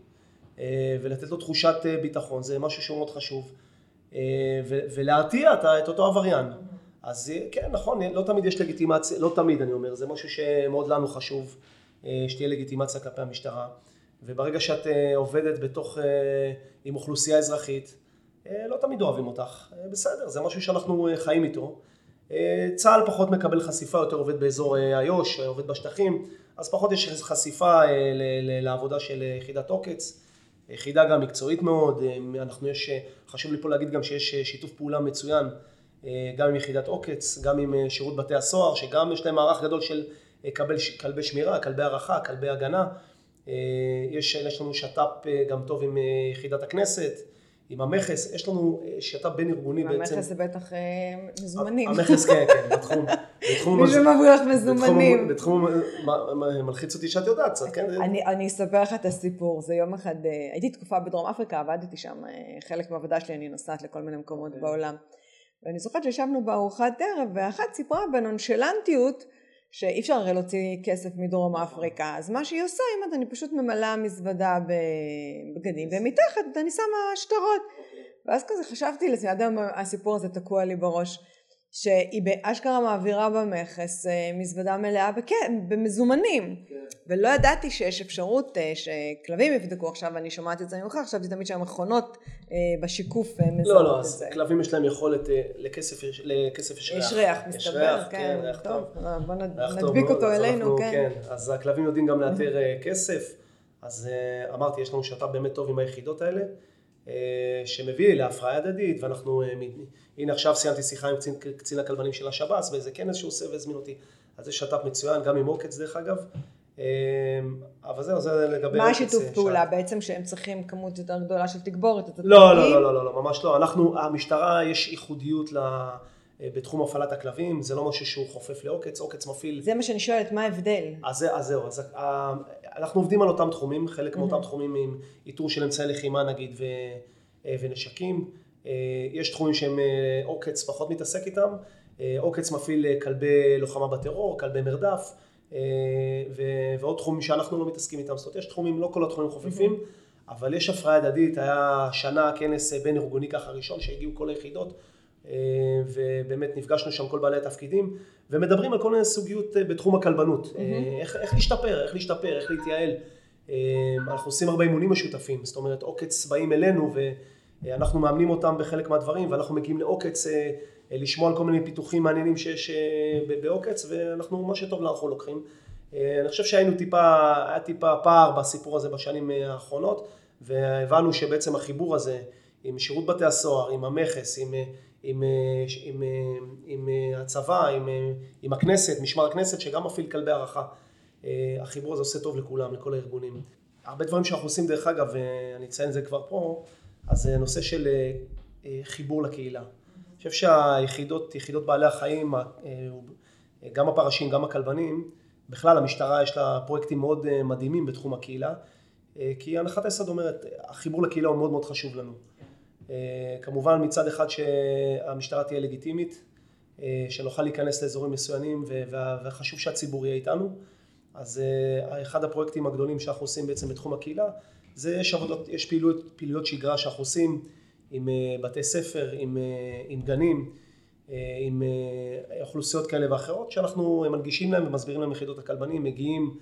אה, ולתת לו תחושת ביטחון, זה משהו שהוא מאוד חשוב ולהרתיע את אותו עבריין. אז כן, נכון, לא תמיד יש לגיטימציה, לא תמיד אני אומר, זה משהו שמאוד לנו חשוב, שתהיה לגיטימציה כלפי המשטרה. וברגע שאת עובדת בתוך, עם אוכלוסייה אזרחית, לא תמיד אוהבים אותך, בסדר, זה משהו שאנחנו חיים איתו. אה, צה"ל פחות מקבל חשיפה, יותר עובד באזור אה, איו"ש, אה, עובד בשטחים, אז פחות יש חשיפה לעבודה של יחידת עוקץ. יחידה גם מקצועית מאוד, אנחנו יש, חשוב לי פה להגיד גם שיש שיתוף פעולה מצוין גם עם יחידת עוקץ, גם עם שירות בתי הסוהר, שגם יש להם מערך גדול של כלבי, שמירה, כלבי הערכה, כלבי הגנה. יש, יש לנו שת"פ גם טוב עם יחידת הכנסת. עם המכס, יש לנו אה, שת"פ בין ארגוני בעצם. המכס זה בטח אה, מזומנים. המכס כן, כן, בתחום. <laughs> מישהו מבריח מזומנים. בתחום, מלחיץ אותי שאת יודעת קצת, כן? אני אספר לך את הסיפור, זה יום אחד, אה, הייתי תקופה בדרום אפריקה, עבדתי שם, חלק מהעבודה שלי אני נוסעת לכל מיני מקומות אוקיי. בעולם. ואני זוכרת שישבנו בארוחת ערב, ואחת סיפרה בנונשלנטיות, שאי אפשר הרי להוציא כסף מדרום אפריקה, אז מה שהיא עושה, אומרת, אני פשוט ממלאה מזוודה בבגדים, ומתחת אני שמה שטרות. ואז כזה חשבתי לעצמי, עד היום הסיפור הזה תקוע לי בראש, שהיא באשכרה מעבירה במכס אה, מזוודה מלאה בכן, במזומנים. כן. ולא ידעתי שיש אפשרות אה, שכלבים יבדקו עכשיו, אני שומעת את זה ממך, חשבתי תמיד שהמכונות אה, בשיקוף מזהות לא, לא, אז כלבים יש להם יכולת לכסף, לכסף יש ריח. יש ריח, מסתבר, כן, כן, ריח טוב. בוא נדביק אותו אלינו, כן. כן. אז הכלבים יודעים גם לאתר <laughs> כסף, אז אמרתי, יש לנו שת"פ באמת טוב עם היחידות האלה. אה, שמביא להפרעה הדדית, ואנחנו, אה, הנה עכשיו סיימתי שיחה עם קצין, קצין הכלבנים של השב"ס, באיזה כנס שהוא עושה והזמין אותי, אז זה שת"פ מצוין, גם עם עוקץ דרך אגב. אה, אבל זהו, זה לגבי... מה השיתוף פעולה בעצם שהם צריכים כמות יותר גדולה של תגבורת? לא, לא, לא, לא, לא, לא, ממש לא. אנחנו, המשטרה, יש ייחודיות ל... בתחום הפעלת הכלבים, זה לא משהו שהוא חופף לעוקץ, עוקץ מפעיל. זה מה שאני שואלת, מה ההבדל? אז, אז זהו, אז אנחנו עובדים על אותם תחומים, חלק מאותם תחומים עם איתור של אמצעי לחימה נגיד ו, אה, ונשקים. אה, יש תחומים שהם אה, עוקץ פחות מתעסק איתם, עוקץ מפעיל כלבי לוחמה בטרור, כלבי מרדף, ו, ועוד תחומים שאנחנו לא מתעסקים איתם. זאת אומרת, יש תחומים, לא כל התחומים חופפים, אבל יש הפריה הדדית, היה שנה כנס בין ארגוני ככה ראשון שהגיעו כל היחידות. ובאמת נפגשנו שם כל בעלי התפקידים ומדברים על כל מיני סוגיות בתחום הכלבנות, mm-hmm. איך, איך להשתפר, איך להשתפר, איך להתייעל. אנחנו עושים הרבה אימונים משותפים, זאת אומרת עוקץ באים אלינו ואנחנו מאמנים אותם בחלק מהדברים ואנחנו מגיעים לעוקץ לשמוע על כל מיני פיתוחים מעניינים שיש בעוקץ ואנחנו, מה שטוב אנחנו לוקחים. אני חושב שהיינו טיפה, היה טיפה פער בסיפור הזה בשנים האחרונות והבנו שבעצם החיבור הזה עם שירות בתי הסוהר, עם המכס, עם עם, אה, עם, אה, עם אה, הצבא, עם, עם הכנסת, משמר הכנסת, שגם מפעיל כלבי הערכה. החיבור הזה עושה טוב לכולם, לכל הארגונים. הרבה דברים שאנחנו עושים, דרך אגב, ואני אציין את זה כבר פה, אז זה נושא של חיבור לקהילה. אני חושב שהיחידות, יחידות בעלי החיים, גם הפרשים, גם הכלבנים, בכלל המשטרה יש לה פרויקטים מאוד מדהימים בתחום הקהילה, כי הנחת היסוד אומרת, החיבור לקהילה הוא מאוד מאוד חשוב לנו. אה, כמובן מצד אחד שהמשטרה תהיה לגיטימית, אה, שנוכל להיכנס לאזורים מסוימים וחשוב שהציבור יהיה איתנו. אז אה, אחד הפרויקטים הגדולים שאנחנו עושים בעצם בתחום הקהילה, זה יש עבודות, יש פעילויות, פעילויות שגרה שאנחנו עושים עם בתי ספר, עם, עם גנים, עם אוכלוסיות כאלה ואחרות, שאנחנו מנגישים להם ומסבירים להם יחידות הכלבנים, מגיעים,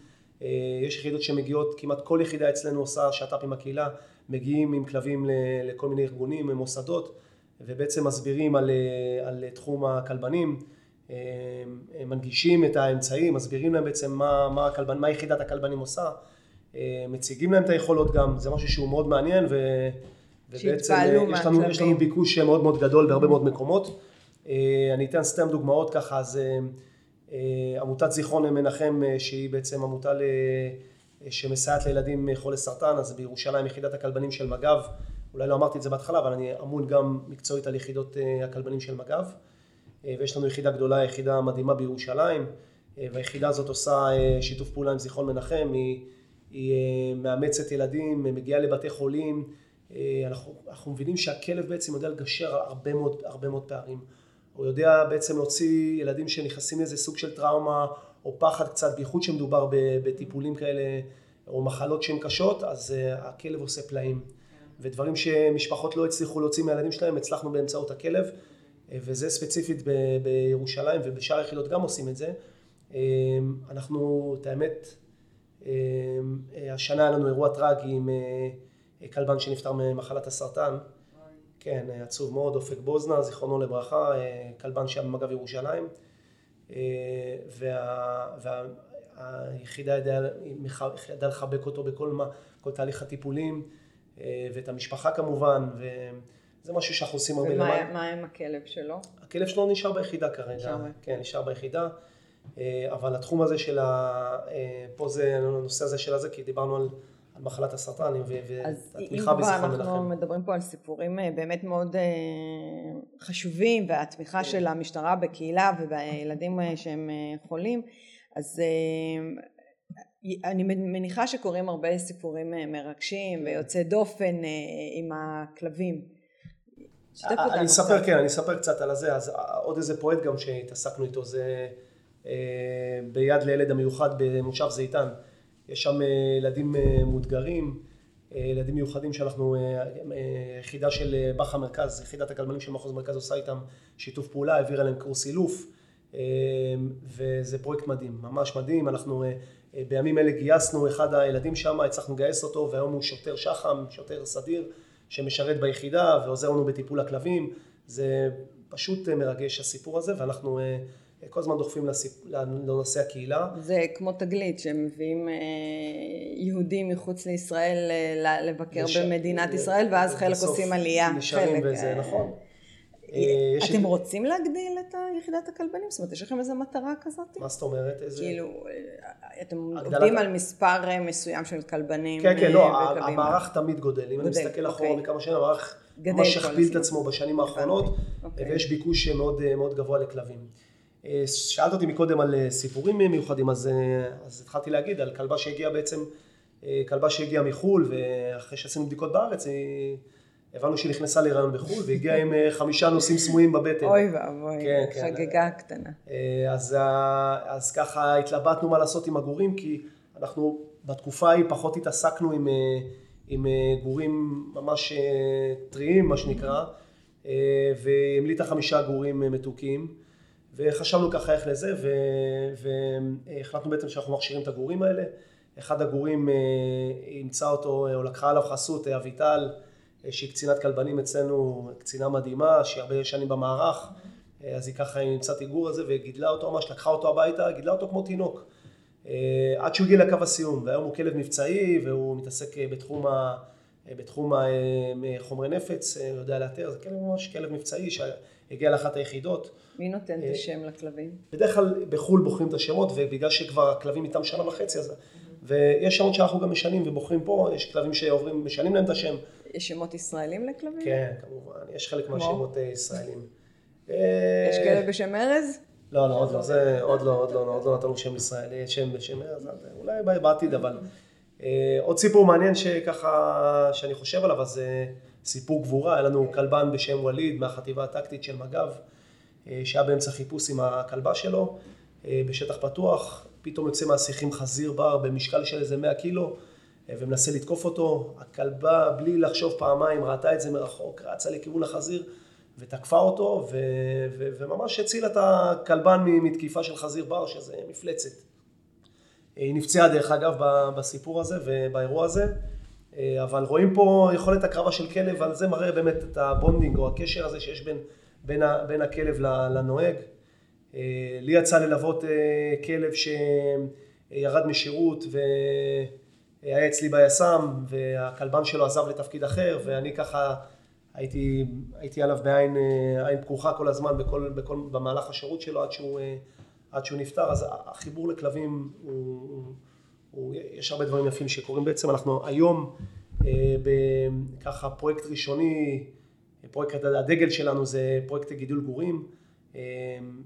יש יחידות שמגיעות, כמעט כל יחידה אצלנו עושה שת"פ עם הקהילה, מגיעים עם כלבים לכל מיני ארגונים, מוסדות, ובעצם מסבירים על, על תחום הכלבנים, אה, מנגישים את האמצעים, מסבירים להם בעצם מה, מה, הכלבן, מה יחידת הכלבנים עושה, אה, מציגים להם את היכולות גם, זה משהו שהוא מאוד מעניין, ו, ובעצם אה, יש לנו, יש לנו ביקוש מאוד מאוד גדול בהרבה מאוד מקומות. אני אתן סתם דוגמאות ככה, אז עמותת זיכרון מנחם, שהיא בעצם עמותה ל... שמסייעת לילדים חולי סרטן, אז בירושלים יחידת הכלבנים של מג"ב, אולי לא אמרתי את זה בהתחלה, אבל אני אמון גם מקצועית על יחידות אה, הכלבנים של מג"ב, אה, ויש לנו יחידה גדולה, יחידה מדהימה בירושלים, אה, והיחידה הזאת עושה שיתוף פעולה עם זיכרון מנחם, היא, היא מאמצת ילדים, מגיעה לבתי חולים, אנחנו, אנחנו מבינים שהכלב בעצם יודע לגשר על הרבה מאוד, הרבה מאוד פערים. הוא יודע בעצם להוציא ילדים שנכנסים לאיזה סוג של טראומה או פחד קצת, בייחוד שמדובר בטיפולים כאלה או מחלות שהן קשות, אז uh, הכלב עושה פלאים. ודברים שמשפחות לא הצליחו להוציא מהילדים שלהם, הצלחנו באמצעות הכלב, uh, וזה ספציפית ב- בירושלים ובשאר היחידות גם עושים את זה. Uh, אנחנו, את האמת, השנה היה לנו אירוע טרגי עם כלבן שנפטר ממחלת הסרטן. כן, עצוב מאוד, אופק בוזנה, זיכרונו לברכה, כלבן שהיה במג"ב ירושלים. והיחידה ידעה ידע לחבק אותו בכל מה, כל תהליך הטיפולים אה, ואת המשפחה כמובן וזה משהו שאנחנו עושים הרבה. ומה עם הכלב שלו? הכלב שלו נשאר ביחידה כרגע, נשאר. כן נשאר ביחידה אה, אבל התחום הזה של ה... אה, פה זה הנושא הזה של הזה כי דיברנו על על מחלת הסרטן והתמיכה בזיכרון מנחם. אנחנו מדברים פה על סיפורים אה, באמת מאוד אה, חשובים והתמיכה כן. של המשטרה בקהילה ובילדים אה, שהם חולים אז אני מניחה שקורים הרבה סיפורים מרגשים ויוצאי דופן עם הכלבים. אני אספר, כן, אני אספר קצת על הזה. אז עוד איזה פרויקט גם שהתעסקנו איתו, זה ביד לילד המיוחד במושב זיתן. יש שם ילדים מאותגרים, ילדים מיוחדים שאנחנו, יחידה של באח המרכז, יחידת הכלבנים של מחוז מרכז עושה איתם שיתוף פעולה, העבירה להם קורס אילוף, וזה פרויקט מדהים, ממש מדהים. אנחנו בימים אלה גייסנו אחד הילדים שם, הצלחנו לגייס אותו, והיום הוא שוטר שח"ם, שוטר סדיר, שמשרת ביחידה ועוזר לנו בטיפול הכלבים. זה פשוט מרגש הסיפור הזה, ואנחנו כל הזמן דוחפים לנושא הקהילה. זה כמו תגלית, שמביאים יהודים מחוץ לישראל לבקר לש... במדינת ישראל, ואז חלק עושים עלייה. נשארים בזה, נכון. אתם רוצים להגדיל את יחידת הכלבנים? זאת אומרת, יש לכם איזו מטרה כזאת? מה זאת אומרת? כאילו, אתם עובדים על מספר מסוים של כלבנים כן, כן, לא, המערך תמיד גודל. אם אני מסתכל אחורה מכמה שנים, המערך ממש הכפיל את עצמו בשנים האחרונות, ויש ביקוש מאוד גבוה לכלבים. שאלת אותי מקודם על סיפורים מיוחדים, אז התחלתי להגיד על כלבה שהגיעה בעצם, כלבה שהגיעה מחו"ל, ואחרי שעשינו בדיקות בארץ, היא... הבנו שהיא נכנסה להיריון בחו"ל והגיעה עם חמישה נושאים סמויים בבטן. אוי ואבוי, כן, כן. חגיגה קטנה. אז, אז ככה התלבטנו מה לעשות עם הגורים, כי אנחנו בתקופה ההיא פחות התעסקנו עם, עם גורים ממש טריים, מה שנקרא, והמליטה חמישה גורים מתוקים, וחשבנו ככה איך לזה, והחלטנו בעצם שאנחנו מכשירים את הגורים האלה. אחד הגורים אימצה אותו, או לקחה עליו חסות, אביטל, שהיא קצינת כלבנים אצלנו, קצינה מדהימה, שהיא הרבה שנים במערך, אז היא ככה נמצאת איגור הזה וגידלה אותו ממש, לקחה אותו הביתה, גידלה אותו כמו תינוק. עד שהוא הגיע לקו הסיום, והיום הוא כלב מבצעי והוא מתעסק בתחום, ה, בתחום חומרי נפץ, הוא יודע לאתר, זה כלב ממש כלב מבצעי שהגיע לאחת היחידות. מי נותן את השם לכלבים? בדרך כלל בחו"ל בוחרים את השמות, ובגלל שכבר הכלבים איתם שנה וחצי, אז... ויש שמות שאנחנו גם משנים ובוחרים פה, יש כלבים שעוברים, משנים להם את השם. יש שמות ישראלים לכלבים? כן, כמובן, יש חלק מהשמות ישראלים. יש כלב בשם ארז? לא, לא, עוד לא, זה עוד לא, עוד לא, עוד לא נתנו שם ישראלי, שם בשם ארז, אולי בעתיד, אבל עוד סיפור מעניין שככה, שאני חושב עליו, אז סיפור גבורה, היה לנו כלבן בשם ווליד מהחטיבה הטקטית של מג"ב, שהיה באמצע חיפוש עם הכלבה שלו, בשטח פתוח, פתאום יוצא מהשיחים חזיר בר במשקל של איזה 100 קילו, ומנסה לתקוף אותו, הכלבה בלי לחשוב פעמיים ראתה את זה מרחוק, רצה לכיוון החזיר ותקפה אותו ו- ו- וממש הצילה את הכלבן מתקיפה של חזיר בר שזה מפלצת. היא נפצעה דרך אגב בסיפור הזה ובאירוע הזה, אבל רואים פה יכולת הקרבה של כלב ועל זה מראה באמת את ה bonding או הקשר הזה שיש בין, בין, בין הכלב לנוהג. לי יצא ללוות כלב שירד משירות ו... היה אצלי ביס"מ והכלבן שלו עזב לתפקיד אחר ואני ככה הייתי, הייתי עליו בעין פקוחה כל הזמן בכל, בכל, במהלך השירות שלו עד שהוא, עד שהוא נפטר אז החיבור לכלבים הוא, יש הרבה דברים יפים שקורים. בעצם אנחנו היום בככה פרויקט ראשוני פרויקט הדגל שלנו זה פרויקט גידול גורים.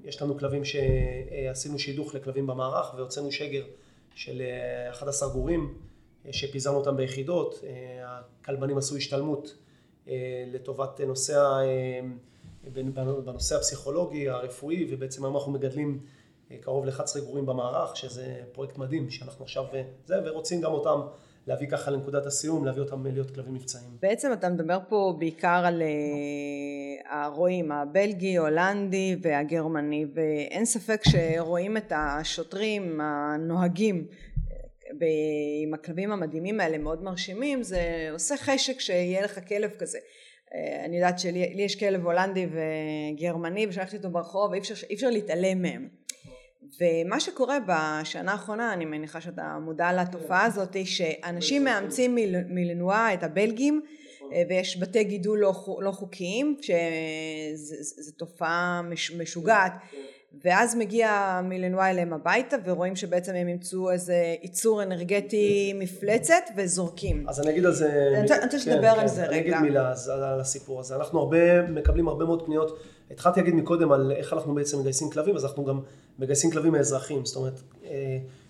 יש לנו כלבים שעשינו שידוך לכלבים במערך והוצאנו שגר של 11 גורים שפיזרנו אותם ביחידות, הכלבנים עשו השתלמות לטובת נושא, בנושא הפסיכולוגי, הרפואי, ובעצם היום אנחנו מגדלים קרוב ל-11 גורים במערך, שזה פרויקט מדהים שאנחנו עכשיו זה, ורוצים גם אותם להביא ככה לנקודת הסיום, להביא אותם להיות כלבים מבצעיים. בעצם אתה מדבר פה בעיקר על הרועים, הבלגי, הולנדי והגרמני, ואין ספק שרואים את השוטרים, הנוהגים, עם הכלבים המדהימים האלה מאוד מרשימים זה עושה חשק שיהיה לך כלב כזה אני יודעת שלי יש כלב הולנדי וגרמני ושלחתי אותו ברחוב ואי אפשר, אפשר להתעלם מהם ומה שקורה בשנה האחרונה אני מניחה שאתה מודע לתופעה הזאת שאנשים מאמצים מלנועה את הבלגים ויש בתי גידול לא, לא חוקיים שזו תופעה משוגעת ואז מגיע מילנואה אליהם הביתה ורואים שבעצם הם ימצאו איזה ייצור אנרגטי מפלצת וזורקים. אז אני אגיד על זה... אני רוצה שתדבר כן, על זה כן, רגע. אני אגיד מילה על הסיפור הזה. אנחנו הרבה, מקבלים הרבה מאוד פניות. התחלתי להגיד מקודם על איך אנחנו בעצם מגייסים כלבים, אז אנחנו גם מגייסים כלבים מאזרחים. זאת אומרת,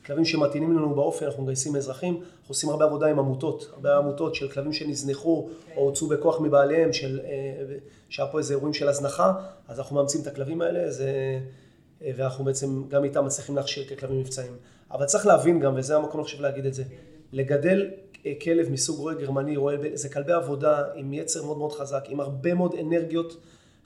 כלבים שמתאימים לנו באופן, אנחנו מגייסים אזרחים, אנחנו עושים הרבה עבודה עם עמותות, הרבה עמותות של כלבים שנזנחו או הוצאו בכוח מבעליהם, של, שהיה פה איזה אירועים של הזנחה, אז אנחנו מאמצים את הכלבים האלה, זה, ואנחנו בעצם גם איתם מצליחים להכשיר ככלבים מבצעיים. אבל צריך להבין גם, וזה המקום עכשיו להגיד את זה, לגדל כלב מסוג רועה גרמני, רועה, זה כלבי עבודה עם יצר מאוד מאוד חזק, עם הרבה מאוד אנרגיות.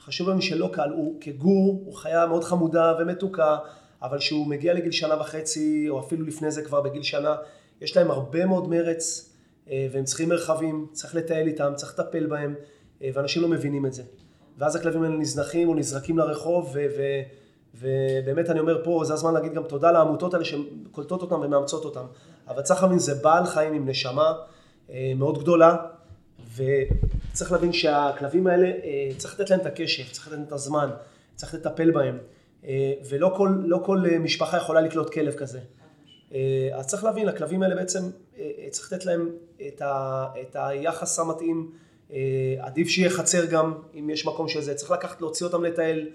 חשוב לנו שלא קל, הוא כגור, הוא חיה מאוד חמודה ומתוקה, אבל כשהוא מגיע לגיל שנה וחצי, או אפילו לפני זה כבר בגיל שנה, יש להם הרבה מאוד מרץ, אה, והם צריכים מרחבים, צריך לטייל איתם, צריך לטפל בהם, אה, ואנשים לא מבינים את זה. ואז הכלבים האלה נזנחים או נזרקים לרחוב, ו- ו- ובאמת אני אומר פה, זה הזמן להגיד גם תודה לעמותות האלה שקולטות אותם ומאמצות אותם. אבל צריך להבין, זה בעל חיים עם נשמה אה, מאוד גדולה, וצריך להבין שהכלבים האלה, אה, צריך לתת להם את הקשב, צריך לתת להם את הזמן, צריך לטפל בהם. אה, ולא כל, לא כל משפחה יכולה לקלוט כלב כזה. אז צריך להבין, הכלבים האלה בעצם, צריך לתת להם את, ה, את היחס המתאים. עדיף שיהיה חצר גם, אם יש מקום של זה. צריך לקחת, להוציא אותם לטייל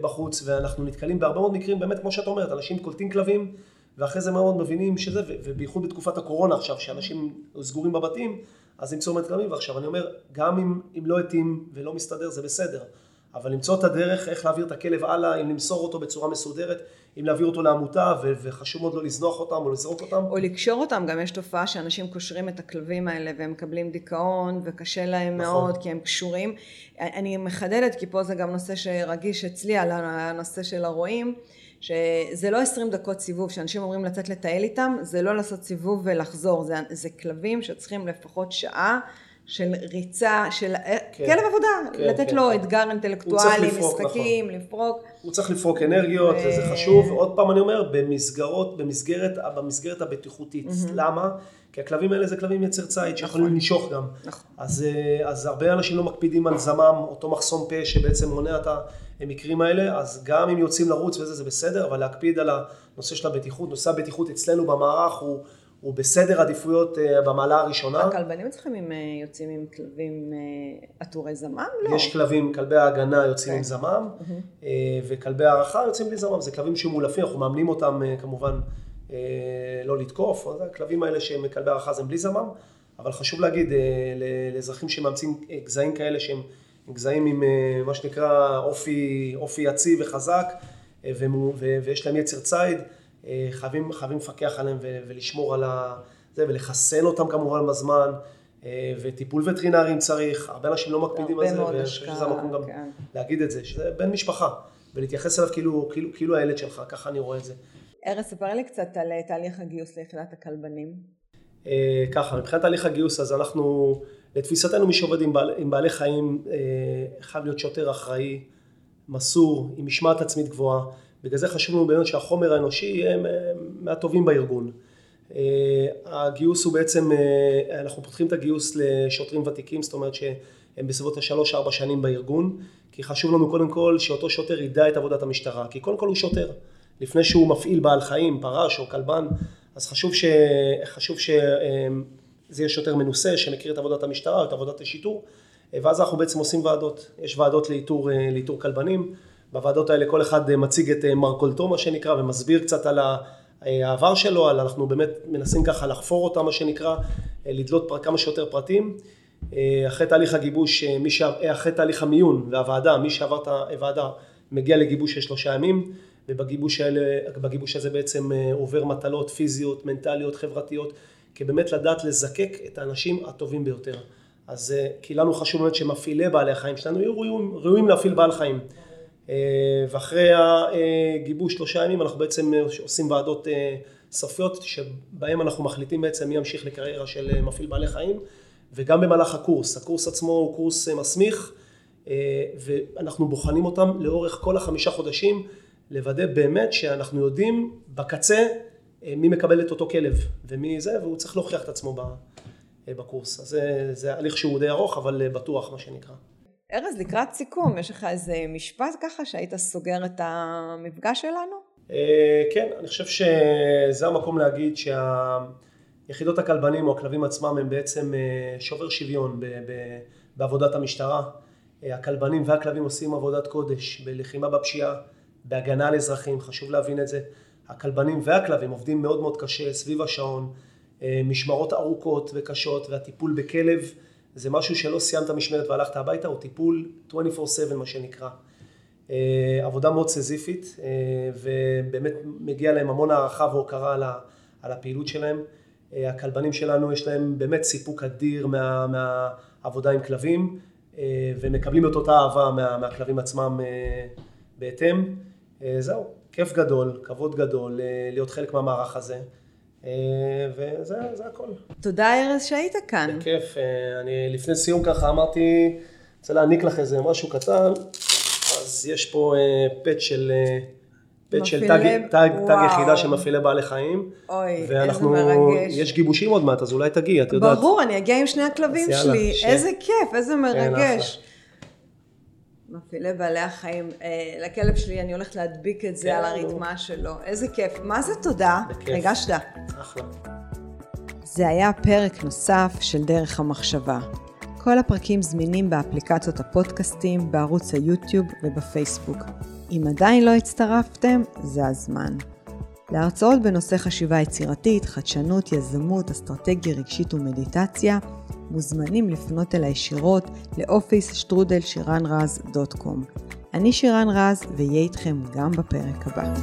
בחוץ, ואנחנו נתקלים בהרבה מאוד מקרים, באמת, כמו שאת אומרת, אנשים קולטים כלבים. ואחרי זה מאוד מבינים שזה, ובייחוד בתקופת הקורונה עכשיו, שאנשים סגורים בבתים, אז למצוא כלבים, ועכשיו אני אומר, גם אם, אם לא התאים ולא מסתדר, זה בסדר. אבל למצוא את הדרך איך להעביר את הכלב הלאה, אם למסור אותו בצורה מסודרת, אם להעביר אותו לעמותה, ו- וחשוב מאוד לא לזנוח אותם או לזרוק אותם. או לקשור אותם, גם יש תופעה שאנשים קושרים את הכלבים האלה והם מקבלים דיכאון וקשה להם נכון. מאוד כי הם קשורים. אני מחדדת כי פה זה גם נושא שרגיש אצלי על הנושא של הרועים. שזה לא 20 דקות סיבוב, שאנשים אומרים לצאת לטייל איתם, זה לא לעשות סיבוב ולחזור, זה, זה כלבים שצריכים לפחות שעה של ריצה, של כן, כלב עבודה, כן, לתת כן, לו. אתגר אינטלקטואלי, לפרוק, משחקים, נכון. לפרוק. הוא צריך לפרוק אנרגיות, ו... זה חשוב. עוד פעם אני אומר, במסגרות, במסגרת, במסגרת הבטיחותית. Mm-hmm. למה? כי הכלבים האלה זה כלבים יצר ציד שיכולים נכון. לנשוך גם. נכון. אז, אה, אז הרבה אנשים לא מקפידים על זמם, אותו מחסום פה שבעצם מונע את המקרים האלה, אז גם אם יוצאים לרוץ וזה, זה בסדר, אבל להקפיד על הנושא של הבטיחות. נושא הבטיחות אצלנו במערך הוא... הוא בסדר עדיפויות אה, במעלה הראשונה. הכלבנים אצלכם עם, אה, יוצאים עם כלבים עטורי זמם? לא. יש כלבים, כלבי ההגנה יוצאים okay. עם אוקיי. זמם, mm-hmm. וכלבי הערכה יוצאים בלי זמם. זה כלבים שמולפים, אנחנו מאמנים אותם כמובן אה, לא לתקוף, הכלבים האלה שהם כלבי הערכה הם בלי זמם, אבל חשוב להגיד אה, לאזרחים שמאמצים אה, גזעים כאלה שהם גזעים עם מה שנקרא אופי, אופי יציב וחזק ויש להם יצר ציד, חייבים, חייבים לפקח עליהם ולשמור על זה ולחסן אותם כמובן בזמן. וטיפול וטרינרי אם צריך, הרבה אנשים לא מקפידים על זה, ואני חושב שזה המקום גם כן. להגיד את זה, שזה בן משפחה, ולהתייחס אליו כאילו, כאילו, כאילו הילד שלך, ככה אני רואה את זה. ארז, ספר לי קצת על אה, תהליך הגיוס ליחידת הכלבנים. אה, ככה, מבחינת תהליך הגיוס, אז אנחנו, לתפיסתנו מי שעובד עם, בעל, עם בעלי חיים אה, חייב להיות שוטר אחראי, מסור, עם משמעת עצמית גבוהה. בגלל זה חשוב לנו באמת שהחומר האנושי יהיה מהטובים בארגון. הגיוס הוא בעצם, אנחנו פותחים את הגיוס לשוטרים ותיקים, זאת אומרת שהם בסביבות השלוש-ארבע שנים בארגון, כי חשוב לנו קודם כל שאותו שוטר ידע את עבודת המשטרה, כי קודם כל הוא שוטר. לפני שהוא מפעיל בעל חיים, פרש או כלבן, אז חשוב, ש... חשוב שזה יהיה שוטר מנוסה, שמכיר את עבודת המשטרה, את עבודת השיטור, ואז אנחנו בעצם עושים ועדות. יש ועדות לאיתור, לאיתור כלבנים, בוועדות האלה כל אחד מציג את מרכולתו, מה שנקרא, ומסביר קצת על העבר שלו, על אנחנו באמת מנסים ככה לחפור אותה, מה שנקרא, לדלות כמה שיותר פרטים. אחרי תהליך הגיבוש, ש... אחרי תהליך המיון והוועדה, מי שעבר את הוועדה מגיע לגיבוש של שלושה ימים. ובגיבוש האלה, בגיבוש הזה בעצם אה, עובר מטלות פיזיות, מנטליות, חברתיות, כבאמת לדעת לזקק את האנשים הטובים ביותר. אז אה, כי לנו חשוב באמת שמפעילי בעלי החיים שלנו יהיו ראויים להפעיל בעל חיים. אה, ואחרי הגיבוש שלושה ימים אנחנו בעצם עושים ועדות סופיות שבהם אנחנו מחליטים בעצם מי ימשיך לקריירה של מפעיל בעלי חיים וגם במהלך הקורס, הקורס עצמו הוא קורס מסמיך ואנחנו בוחנים אותם לאורך כל החמישה חודשים לוודא באמת שאנחנו יודעים בקצה אה, מי מקבל את אותו כלב ומי זה, והוא צריך להוכיח את עצמו אה, בקורס. אז זה, זה הליך שהוא די ארוך, אבל אה, בטוח, מה שנקרא. ארז, לקראת סיכום, יש לך איזה משפט ככה שהיית סוגר את המפגש שלנו? כן, אני חושב שזה המקום להגיד שהיחידות הכלבנים או הכלבים עצמם הם בעצם שובר שוויון בעבודת המשטרה. הכלבנים והכלבים עושים עבודת קודש בלחימה בפשיעה. בהגנה על אזרחים, חשוב להבין את זה. הכלבנים והכלבים עובדים מאוד מאוד קשה סביב השעון, משמרות ארוכות וקשות, והטיפול בכלב זה משהו שלא סיימת משמרת והלכת הביתה, הוא טיפול 24/7 מה שנקרא. עבודה מאוד סזיפית, ובאמת מגיע להם המון הערכה והוקרה על הפעילות שלהם. הכלבנים שלנו יש להם באמת סיפוק אדיר מה, מהעבודה עם כלבים ומקבלים את אותה אהבה מה, מהכלבים עצמם בהתאם. זהו, כיף גדול, כבוד גדול להיות חלק מהמערך הזה וזה הכל. תודה ארז שהיית כאן. בכיף, אני לפני סיום ככה אמרתי, רוצה להעניק לך איזה משהו קטן, אז יש פה פט של... פט של תג, תג, תג יחידה של מפעילי בעלי חיים. אוי, ואנחנו, איזה מרגש. יש גיבושים עוד מעט, אז אולי תגיעי, את יודעת. ברור, אני אגיע עם שני הכלבים שלי. איזה כיף, איזה כן, מרגש. מפעילי בעלי החיים. אה, לכלב שלי, אני הולכת להדביק את זה כן, על. הרתמה שלו. איזה כיף. מה זה תודה? ריגשת. אחלה. זה היה פרק נוסף של דרך המחשבה. כל הפרקים זמינים באפליקציות הפודקאסטים, בערוץ היוטיוב ובפייסבוק. אם עדיין לא הצטרפתם, זה הזמן. להרצאות בנושא חשיבה יצירתית, חדשנות, יזמות, אסטרטגיה רגשית ומדיטציה, מוזמנים לפנות אליי ישירות לאופיס שטרודל שירן רז דוט קום. אני שירן רז, ואהיה איתכם גם בפרק הבא.